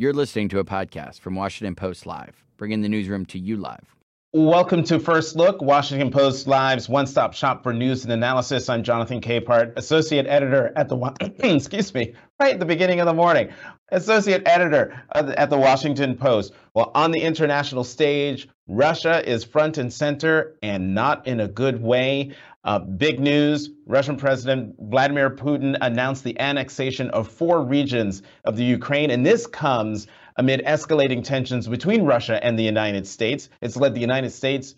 You're listening to a podcast from Washington Post Live, bringing the newsroom to you live. Welcome to First Look, Washington Post Live's one-stop shop for news and analysis. I'm Jonathan Capehart, associate editor at the excuse me, right at the beginning of the morning, associate editor at the Washington Post. Well, on the international stage, Russia is front and center, and not in a good way. Uh, big news Russian President Vladimir Putin announced the annexation of four regions of the Ukraine, and this comes amid escalating tensions between Russia and the United States. It's led the United States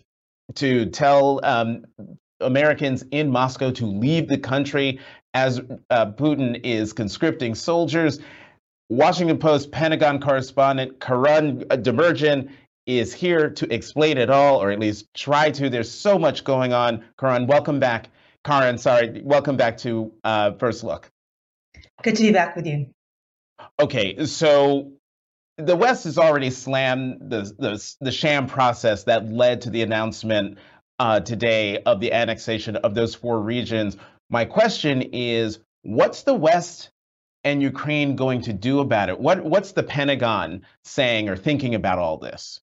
to tell um, Americans in Moscow to leave the country as uh, Putin is conscripting soldiers. Washington Post Pentagon correspondent Karoun Demirjian is here to explain it all, or at least try to. There's so much going on. Karan, welcome back. Karan, sorry, welcome back to uh, First Look. Good to be back with you. Okay, so the West has already slammed the, the, the sham process that led to the announcement uh, today of the annexation of those four regions. My question is, what's the West and Ukraine going to do about it? What what's the Pentagon saying or thinking about all this?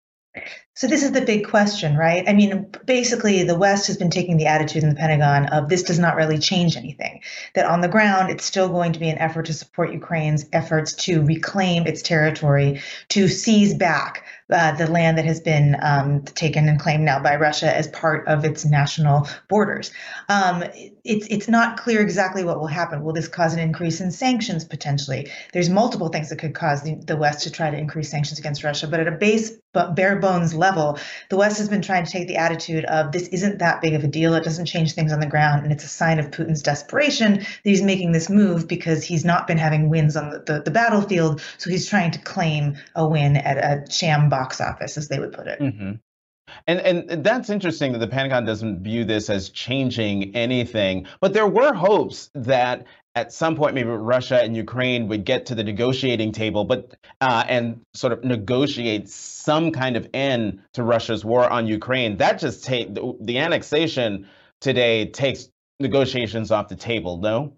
So this is the big question, right? I mean, basically, the West has been taking the attitude in the Pentagon of this does not really change anything. That on the ground, it's still going to be an effort to support Ukraine's efforts to reclaim its territory, to seize back uh, the land that has been um, taken and claimed now by Russia as part of its national borders. Um, it's it's not clear exactly what will happen. Will this cause an increase in sanctions potentially? There's multiple things that could cause the, the West to try to increase sanctions against Russia, but at a base but bare bones level, the West has been trying to take the attitude of this isn't that big of a deal. It doesn't change things on the ground, and it's a sign of Putin's desperation that he's making this move because he's not been having wins on the, the, the battlefield, so he's trying to claim a win at a sham box office, as they would put it. Mm-hmm. And and that's interesting that the Pentagon doesn't view this as changing anything. But there were hopes that at some point maybe Russia and Ukraine would get to the negotiating table, but uh, and sort of negotiate some kind of end to Russia's war on Ukraine. That just take the, the annexation today takes negotiations off the table. No.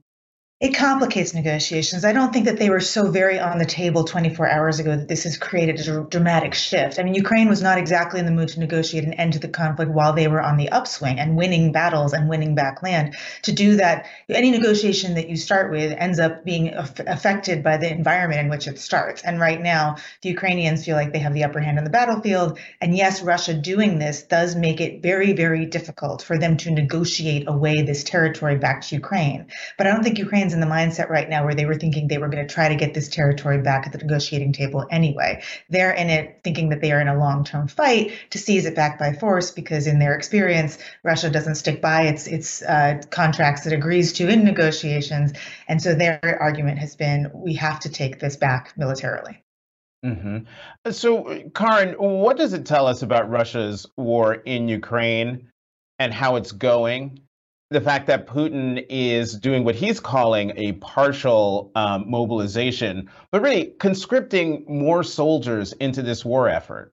It complicates negotiations. I don't think that they were so very on the table 24 hours ago that this has created a dramatic shift. I mean, Ukraine was not exactly in the mood to negotiate an end to the conflict while they were on the upswing and winning battles and winning back land. To do that, any negotiation that you start with ends up being affected by the environment in which it starts. And right now, the Ukrainians feel like they have the upper hand on the battlefield. And yes, Russia doing this does make it very, very difficult for them to negotiate away this territory back to Ukraine. But I don't think In the mindset right now where they were thinking they were going to try to get this territory back at the negotiating table anyway. They're in it thinking that they are in a long term fight to seize it back by force because, in their experience, Russia doesn't stick by its, its uh, contracts it agrees to in negotiations. And so their argument has been we have to take this back militarily. Mm-hmm. So, Karoun, what does it tell us about Russia's war in Ukraine and how it's going? The fact that Putin is doing what he's calling a partial um, mobilization, but really conscripting more soldiers into this war effort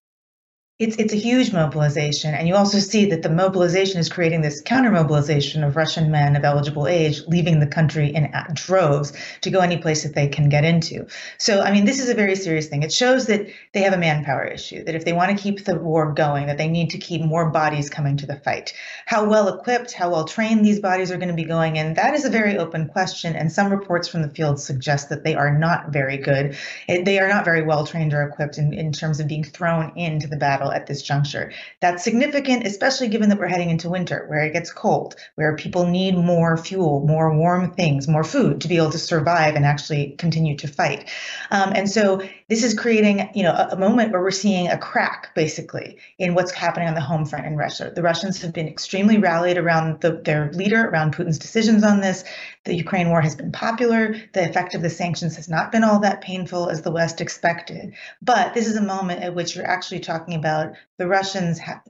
it's it's a huge mobilization, and you also see that the mobilization is creating this counter mobilization of Russian men of eligible age leaving the country in droves to go any place that they can get into. So, I mean, this is a very serious thing. It shows that they have a manpower issue. That if they want to keep the war going, that they need to keep more bodies coming to the fight. How well equipped, how well trained these bodies are going to be going in, that is a very open question. And some reports from the field suggest that they are not very good. They are not very well trained or equipped in, in terms of being thrown into the battle at this juncture. That's significant, especially given that we're heading into winter where it gets cold, where people need more fuel, more warm things, more food to be able to survive and actually continue to fight. Um, and so this is creating, you know, a, a, moment where we're seeing a crack, basically, in what's happening on the home front in Russia. The Russians have been extremely rallied around the, their leader, around Putin's decisions on this. The Ukraine war has been popular. The effect of the sanctions has not been all that painful as the West expected. But this is a moment at which you're actually talking about the Russians ha-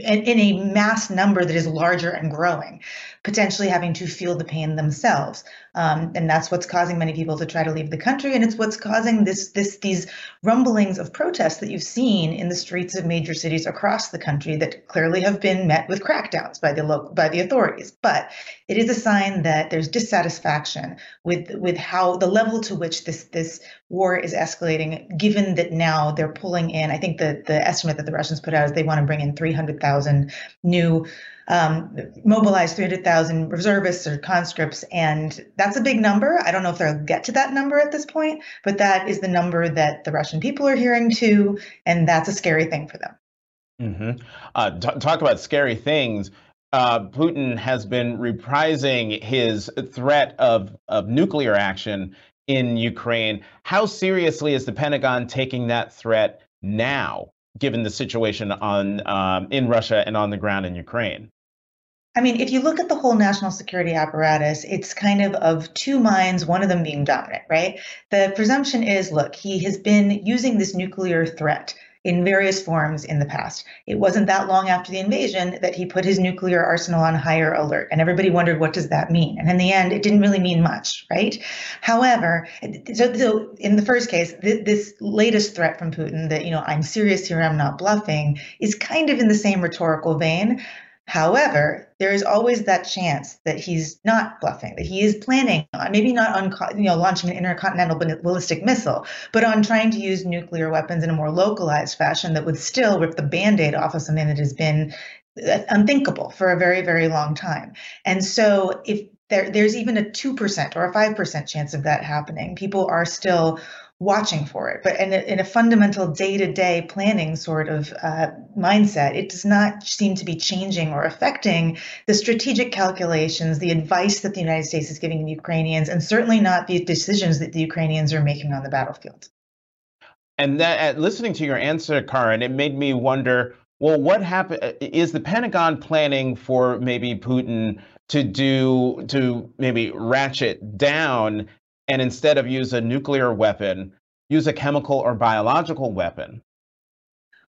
in a mass number that is larger and growing, potentially having to feel the pain themselves. Um, and that's what's causing many people to try to leave the country, and it's what's causing this this these rumblings of protests that you've seen in the streets of major cities across the country that clearly have been met with crackdowns by the local by the authorities. But it is a sign that there's dissatisfaction with with how the level to which this this war is escalating, given that now they're pulling in. I think the the estimate that the Russians put out is they want to bring in 300,000 new um, mobilize 300,000 reservists or conscripts. And that's a big number. I don't know if they'll get to that number at this point, but that is the number that the Russian people are hearing too. And that's a scary thing for them. Mm-hmm. Uh, t- talk about scary things. Uh, Putin has been reprising his threat of, of nuclear action in Ukraine. How seriously is the Pentagon taking that threat now, given the situation on um, in Russia and on the ground in Ukraine? I mean, if you look at the whole national security apparatus, it's kind of of two minds, one of them being dominant, right? The presumption is look, he has been using this nuclear threat in various forms in the past. It wasn't that long after the invasion that he put his nuclear arsenal on higher alert, and everybody wondered what does that mean. And in the end, it didn't really mean much, right? However, so, so in the first case, th- this latest threat from Putin that you know I'm serious here, I'm not bluffing, is kind of in the same rhetorical vein. However, there is always that chance that he's not bluffing, that he is planning on maybe not on you know launching an intercontinental ballistic missile, but on trying to use nuclear weapons in a more localized fashion that would still rip the band-aid off of something that has been uh, unthinkable for a very very long time. And so if there, there's even a 2% or a 5% chance of that happening. People are still watching for it. But in a, in a fundamental day to day planning sort of uh, mindset, it does not seem to be changing or affecting the strategic calculations, the advice that the United States is giving the Ukrainians, and certainly not the decisions that the Ukrainians are making on the battlefield. And that, uh, listening to your answer, Karoun, it made me wonder. Well, what happened? Uh, is the Pentagon planning for maybe Putin to do to maybe ratchet down and instead of use a nuclear weapon, use a chemical or biological weapon.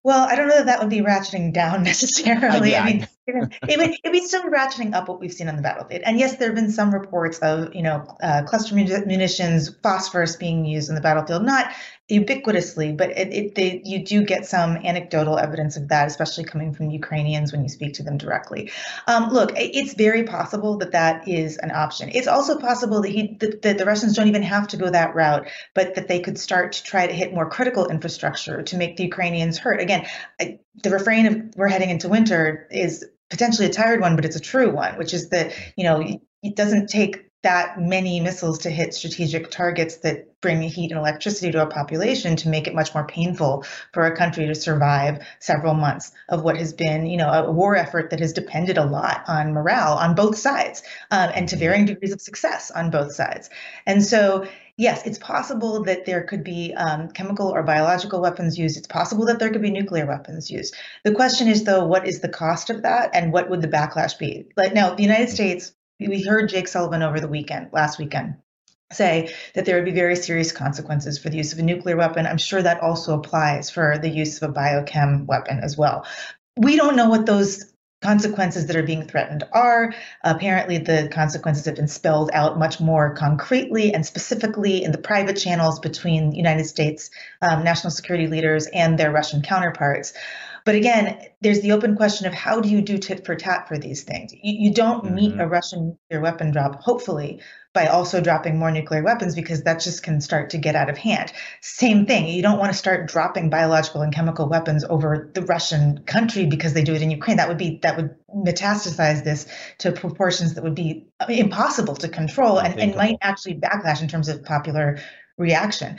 Well, I don't know that that would be ratcheting down necessarily. Uh, yeah. I mean, it would be still ratcheting up what we've seen on the battlefield. And yes, there have been some reports of you know uh, cluster munitions, phosphorus being used on the battlefield, not ubiquitously, but it, it they, you do get some anecdotal evidence of that, especially coming from Ukrainians when you speak to them directly. Um, look, it's very possible that that is an option. It's also possible that he that, that the Russians don't even have to go that route, but that they could start to try to hit more critical infrastructure to make the Ukrainians hurt. Again, the refrain of "we're heading into winter" is potentially a tired one, but it's a true one, which is that you know it doesn't take that many missiles to hit strategic targets that bring heat and electricity to a population to make it much more painful for a country to survive several months of what has been, you know, a war effort that has depended a lot on morale on both sides um, and to varying degrees of success on both sides. And so, yes, it's possible that there could be um, chemical or biological weapons used. It's possible that there could be nuclear weapons used. The question is, though, what is the cost of that and what would the backlash be? Like now, the United States we heard Jake Sullivan over the weekend, last weekend, say that there would be very serious consequences for the use of a nuclear weapon. I'm sure that also applies for the use of a biochem weapon as well. We don't know what those consequences that are being threatened are. Apparently, the consequences have been spelled out much more concretely and specifically in the private channels between United States um, national security leaders and their Russian counterparts. But again, there's the open question of how do you do tit for tat for these things? You, you don't mm-hmm. meet a Russian nuclear weapon drop, hopefully, by also dropping more nuclear weapons because that just can start to get out of hand. Same thing, you don't want to start dropping biological and chemical weapons over the Russian country because they do it in Ukraine. That would be that would metastasize this to proportions that would be impossible to control and, and might actually backlash in terms of popular reaction.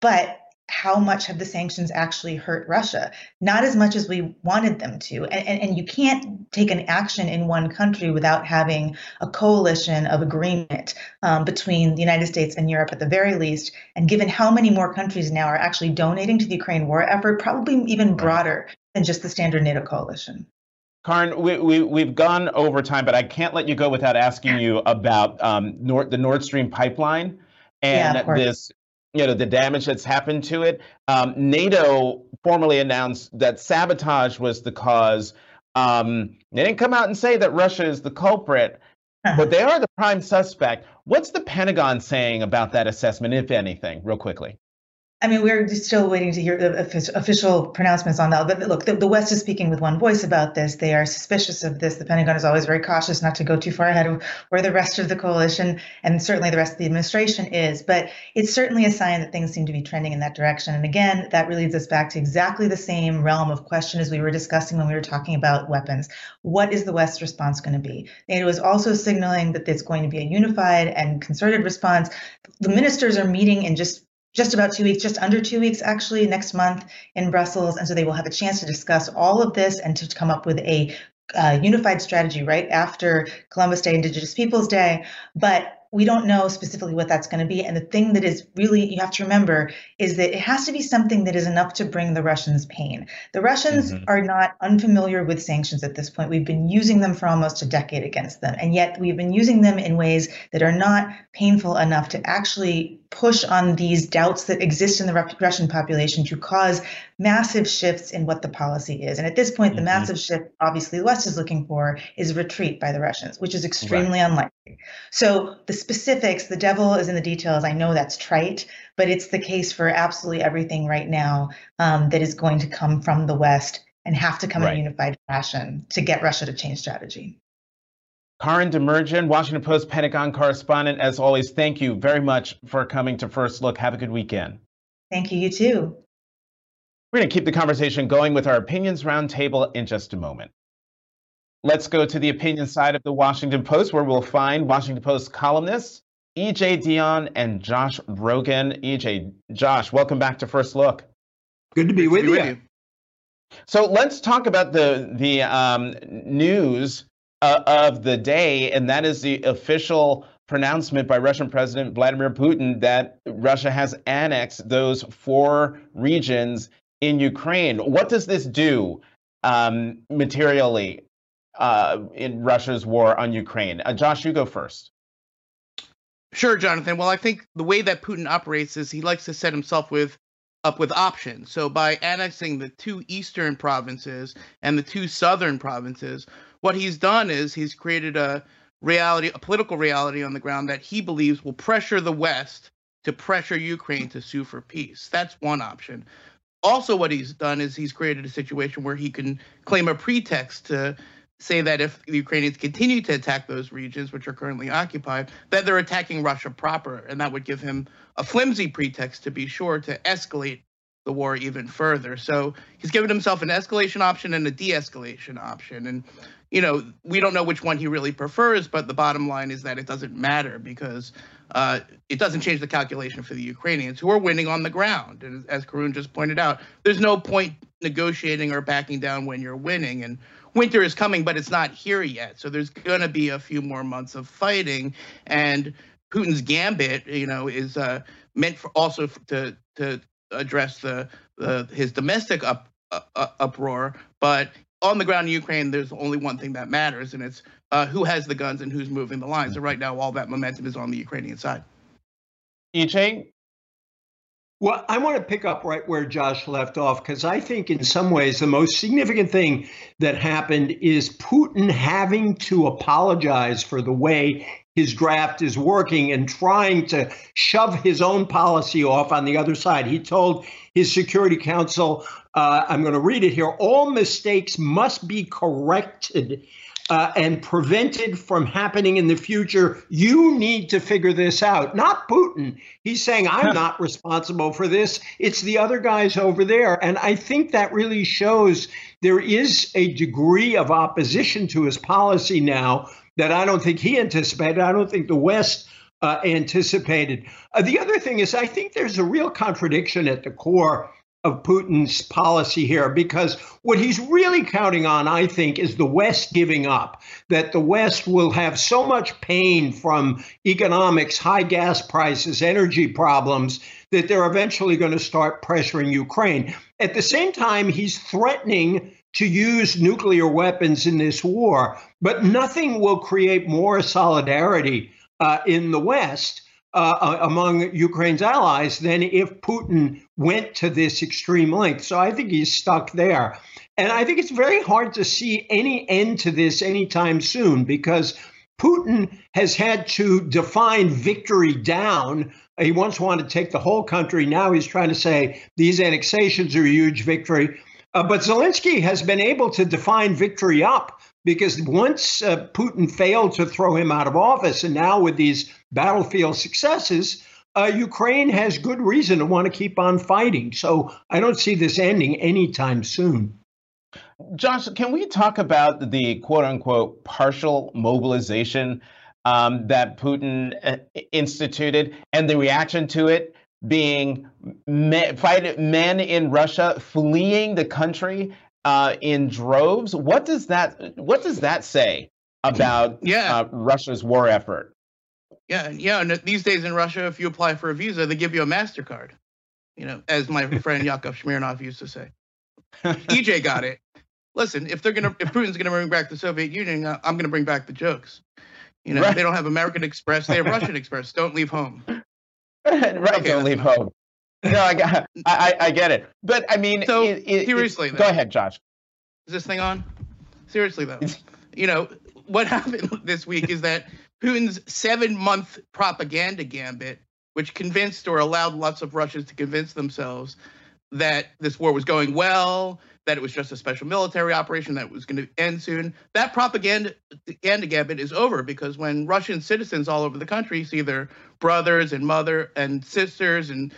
But how much have the sanctions actually hurt Russia? Not as much as we wanted them to. And, and, and, you can't take an action in one country without having a coalition of agreement um, between the United States and Europe at the very least. And given how many more countries now are actually donating to the Ukraine war effort, probably even broader than just the standard NATO coalition. Karoun, we, we, we've gone over time, but I can't let you go without asking you about um, Nord, the Nord Stream pipeline and yeah, this you know the damage that's happened to it. Um, NATO formally announced that sabotage was the cause. Um, they didn't come out and say that Russia is the culprit, but they are the prime suspect. What's the Pentagon saying about that assessment, if anything, real quickly? I mean, we're still waiting to hear the official pronouncements on that. But look, the, the, West is speaking with one voice about this. They are suspicious of this. The Pentagon is always very cautious not to go too far ahead of where the rest of the coalition and certainly the rest of the administration is. But it's certainly a sign that things seem to be trending in that direction. And again, that leads us back to exactly the same realm of question as we were discussing when we were talking about weapons. What is the West's response going to be? NATO is also signaling that it's going to be a unified and concerted response. The ministers are meeting in just just about two weeks, just under two weeks actually, next month in Brussels. And so they will have a chance to discuss all of this and to come up with a uh, unified strategy right after Columbus Day, Indigenous Peoples Day. But we don't know specifically what that's going to be. And the thing that is really, you have to remember, is that it has to be something that is enough to bring the Russians pain. The Russians mm-hmm. are not unfamiliar with sanctions at this point. We've been using them for almost a decade against them. And yet we've been using them in ways that are not painful enough to actually push on these doubts that exist in the Russian population to cause massive shifts in what the policy is. And at this point, mm-hmm. the massive shift, obviously, the West is looking for is retreat by the Russians, which is extremely right. unlikely. So the specifics, the devil is in the details. I know that's trite, but it's the case for absolutely everything right now um, that is going to come from the West and have to come right. in a unified fashion to get Russia to change strategy. Karoun Demirjian, Washington Post Pentagon correspondent, as always, thank you very much for coming to First Look. Have a good weekend. Thank you. You too. We're going to keep the conversation going with our opinions roundtable in just a moment. Let's go to the opinion side of the Washington Post, where we'll find Washington Post columnists EJ Dionne and Josh Rogin. EJ, Josh, welcome back to First Look. Good to be, with, to be you. with, you. So let's talk about the the um, news uh, of the day, and that is the official pronouncement by Russian President Vladimir Putin that Russia has annexed those four regions in Ukraine. What does this do um, materially uh, in Russia's war on Ukraine? Uh, Josh, you go first. Sure, Jonathan. Well, I think the way that Putin operates is he likes to set himself with up with options. So by annexing the two eastern provinces and the two southern provinces, what he's done is he's created a reality, a political reality on the ground that he believes will pressure the West to pressure Ukraine to sue for peace. That's one option. Also, what he's done is he's created a situation where he can claim a pretext to say that if the Ukrainians continue to attack those regions, which are currently occupied, that they're attacking Russia proper. And that would give him a flimsy pretext to be sure to escalate the war even further. So he's given himself an escalation option and a de escalation option. And you know, we don't know which one he really prefers, but the bottom line is that it doesn't matter because uh, it doesn't change the calculation for the Ukrainians who are winning on the ground. And as Karoun just pointed out, there's no point negotiating or backing down when you're winning. And winter is coming, but it's not here yet. So there's going to be a few more months of fighting. And Putin's gambit, you know, is uh, meant for also to to address the, the his domestic up, uh, uproar, but on the ground in Ukraine, there's only one thing that matters, and it's uh, who has the guns and who's moving the lines. So right now, all that momentum is on the Ukrainian side. EJ? Well, I want to pick up right where Josh left off because I think, in some ways, the most significant thing that happened is Putin having to apologize for the way his draft is working and trying to shove his own policy off on the other side. He told his Security Council, uh, I'm going to read it here all mistakes must be corrected. Uh, and prevented from happening in the future. You need to figure this out. Not Putin. He's saying, I'm not responsible for this. It's the other guys over there. And I think that really shows there is a degree of opposition to his policy now that I don't think he anticipated. I don't think the West uh, anticipated. Uh, the other thing is, I think there's a real contradiction at the core of Putin's policy here because what he's really counting on, I think, is the West giving up, that the West will have so much pain from economics, high gas prices, energy problems, that they're eventually going to start pressuring Ukraine. At the same time, he's threatening to use nuclear weapons in this war, but nothing will create more solidarity uh, in the West uh, among Ukraine's allies than if Putin went to this extreme length. So I think he's stuck there. And I think it's very hard to see any end to this anytime soon because Putin has had to define victory down. He once wanted to take the whole country. Now he's trying to say these annexations are a huge victory. Uh, but Zelensky has been able to define victory up because once uh, Putin failed to throw him out of office, and now with these battlefield successes, uh, Ukraine has good reason to want to keep on fighting. So I don't see this ending anytime soon. Josh, can we talk about the quote unquote partial mobilization um, that Putin uh, instituted and the reaction to it being men, fight, men in Russia fleeing the country uh, in droves. What does that What does that say about yeah. uh, Russia's war effort? Yeah, yeah. And these days in Russia, if you apply for a visa, they give you a Mastercard. You know, as my friend Yakov Smirnoff used to say. EJ got it. Listen, if they're gonna, if Putin's gonna bring back the Soviet Union, uh, I'm gonna bring back the jokes. You know, right. they don't have American Express; they have Russian Express. Don't leave home. right, okay, don't leave home no, I got, I, I get it. But I mean, so it, it, seriously, it, go ahead, Josh. Is this thing on? Seriously though, you know what happened this week is that Putin's seven-month propaganda gambit, which convinced or allowed lots of Russians to convince themselves that this war was going well, that it was just a special military operation that was going to end soon. That propaganda, propaganda gambit is over because when Russian citizens all over the country see their brothers and mother and sisters and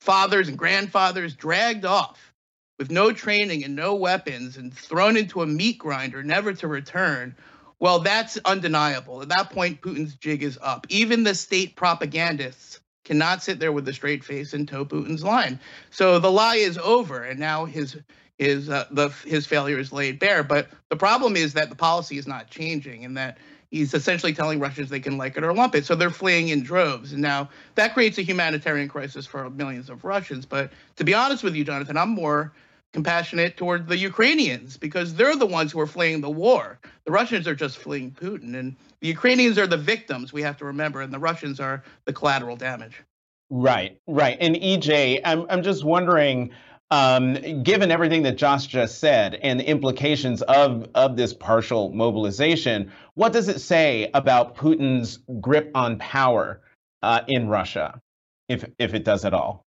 fathers and grandfathers dragged off with no training and no weapons and thrown into a meat grinder, never to return. Well, that's undeniable. At that point, Putin's jig is up. Even the state propagandists cannot sit there with a straight face and toe Putin's line. So the lie is over, and now his his uh, the his failure is laid bare. But the problem is that the policy is not changing, and that he's essentially telling Russians they can like it or lump it. So they're fleeing in droves. And now that creates a humanitarian crisis for millions of Russians. But to be honest with you, Jonathan, I'm more compassionate toward the Ukrainians because they're the ones who are fleeing the war. The Russians are just fleeing Putin. And the Ukrainians are the victims, we have to remember, and the Russians are the collateral damage. Right, right. And EJ, I'm, I'm just wondering um, given everything that Josh just said and the implications of, of this partial mobilization, what does it say about Putin's grip on power uh, in Russia, if, if it does at all?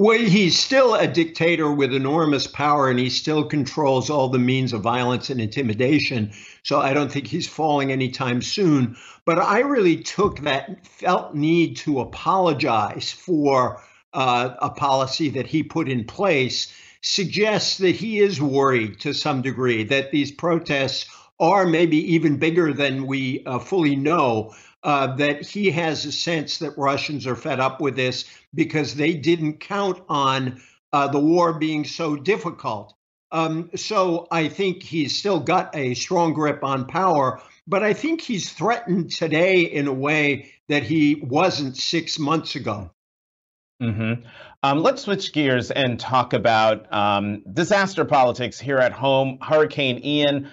Well, he's still a dictator with enormous power, and he still controls all the means of violence and intimidation. So I don't think he's falling anytime soon. But I really took that felt need to apologize for uh, a policy that he put in place suggests that he is worried to some degree that these protests are maybe even bigger than we uh, fully know. Uh, that he has a sense that Russians are fed up with this because they didn't count on uh, the war being so difficult. Um, so I think he's still got a strong grip on power, but I think he's threatened today in a way that he wasn't six months ago. Mm-hmm. Um, let's switch gears and talk about um, disaster politics here at home. Hurricane Ian.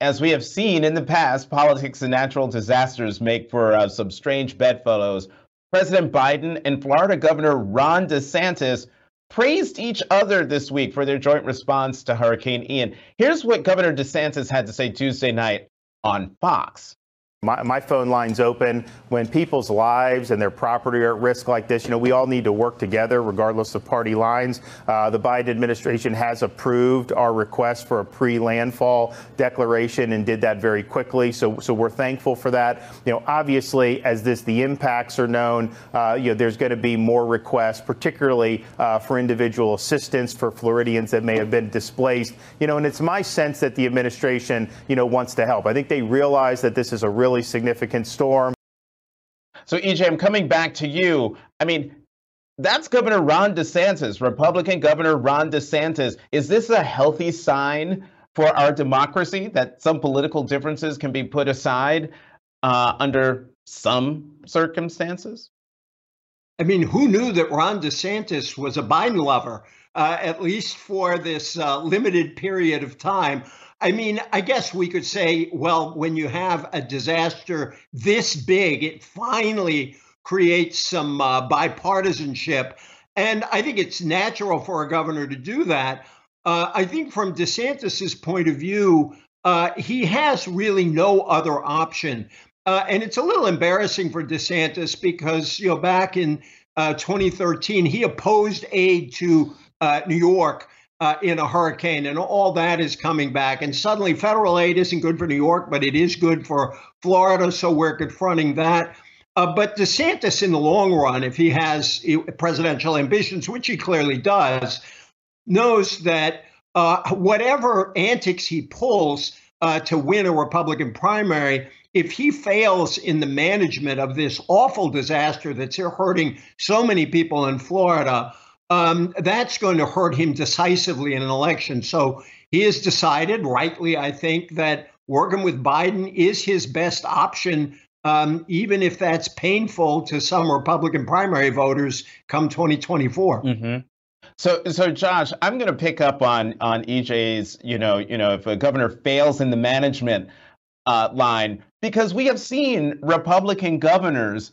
As we have seen in the past, politics and natural disasters make for uh, some strange bedfellows. President Biden and Florida Governor Ron DeSantis praised each other this week for their joint response to Hurricane Ian. Here's what Governor DeSantis had to say Tuesday night on Fox. My, my, phone line's open. When people's lives and their property are at risk like this, you know, we all need to work together regardless of party lines. Uh, the Biden administration has approved our request for a pre-landfall declaration and did that very quickly. So, so we're thankful for that. You know, obviously, as this the impacts are known, uh, you know, there's going to be more requests, particularly uh, for individual assistance for Floridians that may have been displaced. You know, and it's my sense that the administration, you know, wants to help. I think they realize that this is a real really significant storm. So, EJ, I'm coming back to you. I mean, that's Governor Ron DeSantis, Republican Governor Ron DeSantis. Is this a healthy sign for our democracy that some political differences can be put aside uh, under some circumstances? I mean, who knew that Ron DeSantis was a Biden lover, uh, at least for this uh, limited period of time? I mean, I guess we could say, well, when you have a disaster this big, it finally creates some uh, bipartisanship. And I think it's natural for a governor to do that. Uh, I think from DeSantis's point of view, uh, he has really no other option. Uh, and it's a little embarrassing for DeSantis because, you know, back in uh, 2013, he opposed aid to uh, New York uh, in a hurricane, and all that is coming back. And suddenly, federal aid isn't good for New York, but it is good for Florida. So we're confronting that. Uh, but DeSantis, in the long run, if he has presidential ambitions, which he clearly does, knows that uh, whatever antics he pulls uh, to win a Republican primary, if he fails in the management of this awful disaster that's hurting so many people in Florida, um, that's going to hurt him decisively in an election. So he has decided, rightly, I think, that working with Biden is his best option, um, even if that's painful to some Republican primary voters come 2024. Mm-hmm. So, so Josh, I'm going to pick up on on EJ's. You know, you know, if a governor fails in the management uh, line, because we have seen Republican governors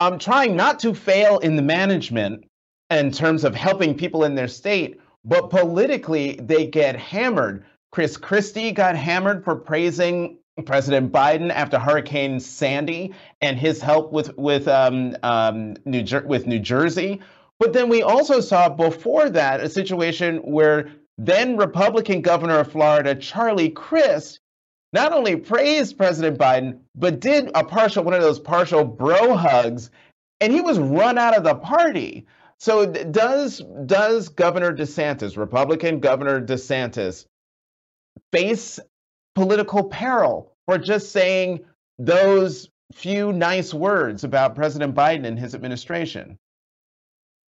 um, trying not to fail in the management in terms of helping people in their state, but politically they get hammered. Chris Christie got hammered for praising President Biden after Hurricane Sandy and his help with with um, um, New Jer- with New Jersey. But then we also saw before that a situation where then Republican governor of Florida Charlie Crist not only praised President Biden but did a partial one of those partial bro hugs, and he was run out of the party. So does does Governor DeSantis, Republican Governor DeSantis, face political peril for just saying those few nice words about President Biden and his administration?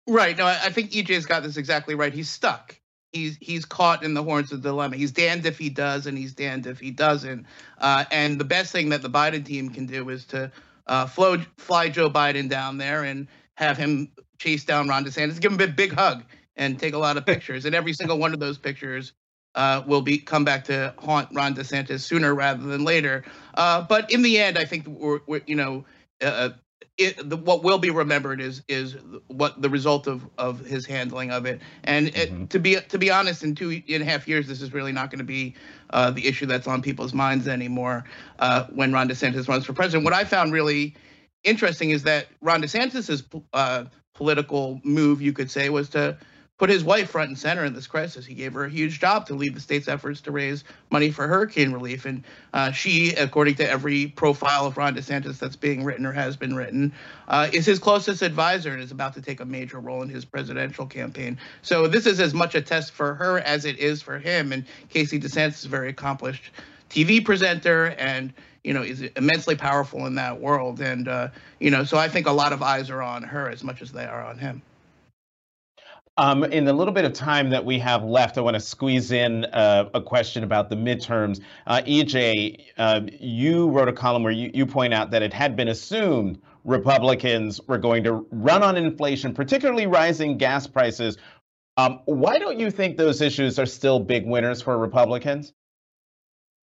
Right. No, I think EJ's got this exactly right. He's stuck. He's he's caught in the horns of the dilemma. He's damned if he does, and he's damned if he doesn't. Uh, and the best thing that the Biden team can do is to uh, flow, fly Joe Biden down there and have him chase down Ron DeSantis, give him a big hug, and take a lot of pictures. and every single one of those pictures uh, will be come back to haunt Ron DeSantis sooner rather than later. Uh, but in the end, I think we're, we're you know. Uh, it, the, what will be remembered is is what the result of of his handling of it. And mm-hmm. it, to be to be honest, in two and a half years, this is really not going to be uh, the issue that's on people's minds anymore. Uh, when Ron DeSantis runs for president, what I found really interesting is that Ron DeSantis's uh, political move, you could say, was to put his wife front and center in this crisis. He gave her a huge job to lead the state's efforts to raise money for hurricane relief. And uh, she, according to every profile of Ron DeSantis that's being written or has been written, uh, is his closest advisor and is about to take a major role in his presidential campaign. So this is as much a test for her as it is for him. And Casey DeSantis is a very accomplished TV presenter and you know is immensely powerful in that world and uh, you know so i think a lot of eyes are on her as much as they are on him um, in the little bit of time that we have left, I want to squeeze in uh, a question about the midterms. Uh, EJ, uh, you wrote a column where you, you point out that it had been assumed Republicans were going to run on inflation, particularly rising gas prices. Um, why don't you think those issues are still big winners for Republicans?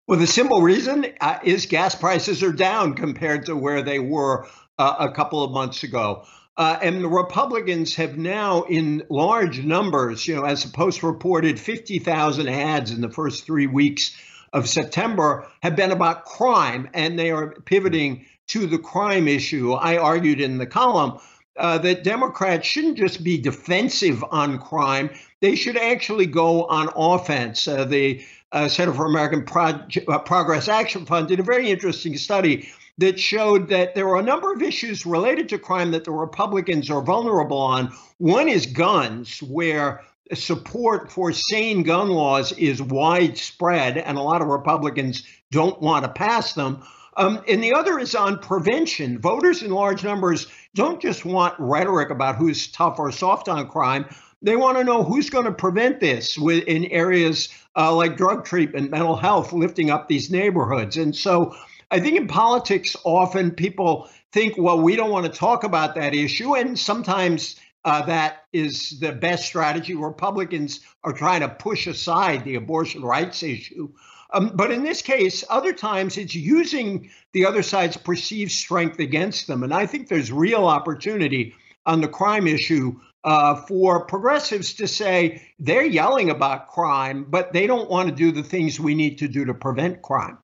Well, the simple reason uh, is gas prices are down compared to where they were uh, a couple of months ago. Uh, and the Republicans have now, in large numbers, you know, as the Post reported, 50,000 ads in the first three weeks of September have been about crime, and they are pivoting to the crime issue. I argued in the column uh, that Democrats shouldn't just be defensive on crime, they should actually go on offense. Uh, the uh, Center for American uh, Progress Action Fund did a very interesting study that showed that there are a number of issues related to crime that the Republicans are vulnerable on. One is guns, where support for sane gun laws is widespread, and a lot of Republicans don't want to pass them. Um, and the other is on prevention. Voters in large numbers don't just want rhetoric about who's tough or soft on crime. They want to know who's going to prevent this in areas uh, like drug treatment, mental health, lifting up these neighborhoods. And so I think in politics, often people think, well, we don't want to talk about that issue. And sometimes uh, that is the best strategy. Republicans are trying to push aside the abortion rights issue. Um, but in this case, other times it's using the other side's perceived strength against them. And I think there's real opportunity on the crime issue uh, for progressives to say they're yelling about crime, but they don't want to do the things we need to do to prevent crime.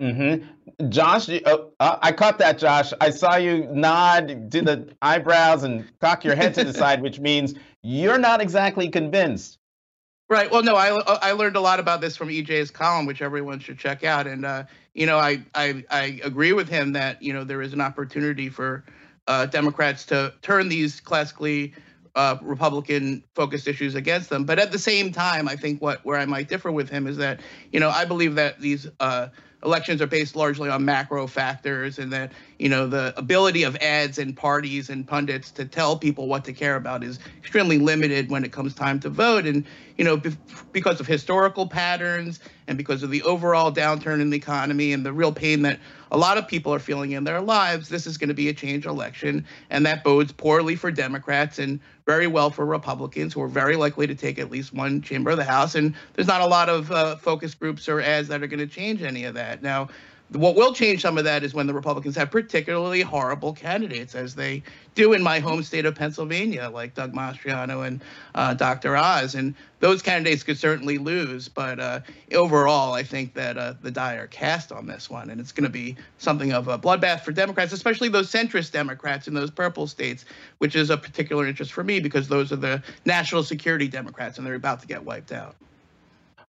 Mm-hmm. Josh, oh, uh, I caught that, Josh. I saw you nod, do the eyebrows, and cock your head to the side, which means you're not exactly convinced. Right. Well, no, I I learned a lot about this from EJ's column, which everyone should check out. And uh, you know, I, I I agree with him that you know there is an opportunity for uh, Democrats to turn these classically uh, Republican focused issues against them. But at the same time, I think what where I might differ with him is that you know I believe that these uh, elections are based largely on macro factors and that you know the ability of ads and parties and pundits to tell people what to care about is extremely limited when it comes time to vote and you know because of historical patterns and because of the overall downturn in the economy and the real pain that a lot of people are feeling in their lives this is going to be a change election and that bodes poorly for democrats and very well for republicans who are very likely to take at least one chamber of the house. And there's not a lot of uh, focus groups or ads that are going to change any of that. Now what will change some of that is when the Republicans have particularly horrible candidates, as they do in my home state of Pennsylvania, like Doug Mastriano and uh, Dr. Oz. And those candidates could certainly lose. But uh, overall, I think that uh, the die are cast on this one. And it's going to be something of a bloodbath for Democrats, especially those centrist Democrats in those purple states, which is a particular interest for me because those are the national security Democrats and they're about to get wiped out.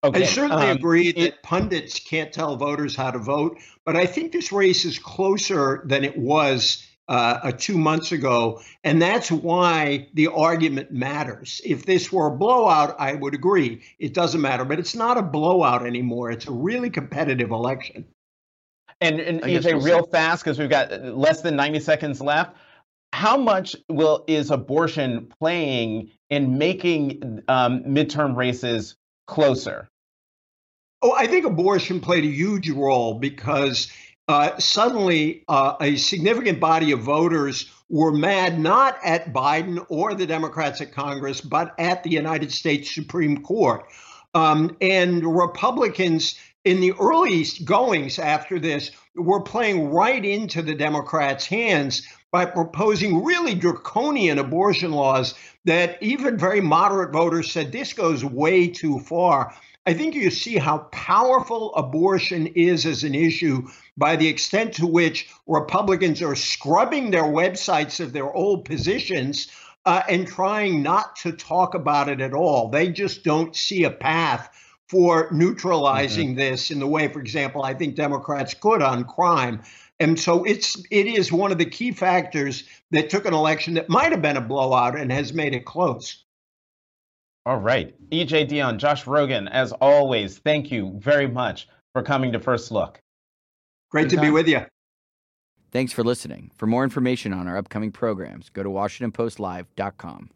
Okay. I certainly um, agree that it, pundits can't tell voters how to vote, but I think this race is closer than it was uh, two months ago, and that's why the argument matters. If this were a blowout, I would agree it doesn't matter, but it's not a blowout anymore. It's a really competitive election. And, and EJ, we'll real see. fast because we've got less than 90 seconds left. How much will is abortion playing in making um, midterm races closer? Oh, I think abortion played a huge role because uh, suddenly uh, a significant body of voters were mad not at Biden or the Democrats at Congress, but at the United States Supreme Court. Um, and Republicans in the early goings after this were playing right into the Democrats' hands by proposing really draconian abortion laws that even very moderate voters said this goes way too far. I think you see how powerful abortion is as an issue by the extent to which Republicans are scrubbing their websites of their old positions uh, and trying not to talk about it at all. They just don't see a path for neutralizing mm-hmm. this in the way, for example, I think Democrats could on crime. And so it's it is one of the key factors that took an election that might have been a blowout and has made it close. All right. EJ Dionne, Josh Rogin, as always, thank you very much for coming to First Look. Great Good to time. be with you. Thanks for listening. For more information on our upcoming programs, go to WashingtonPostLive.com.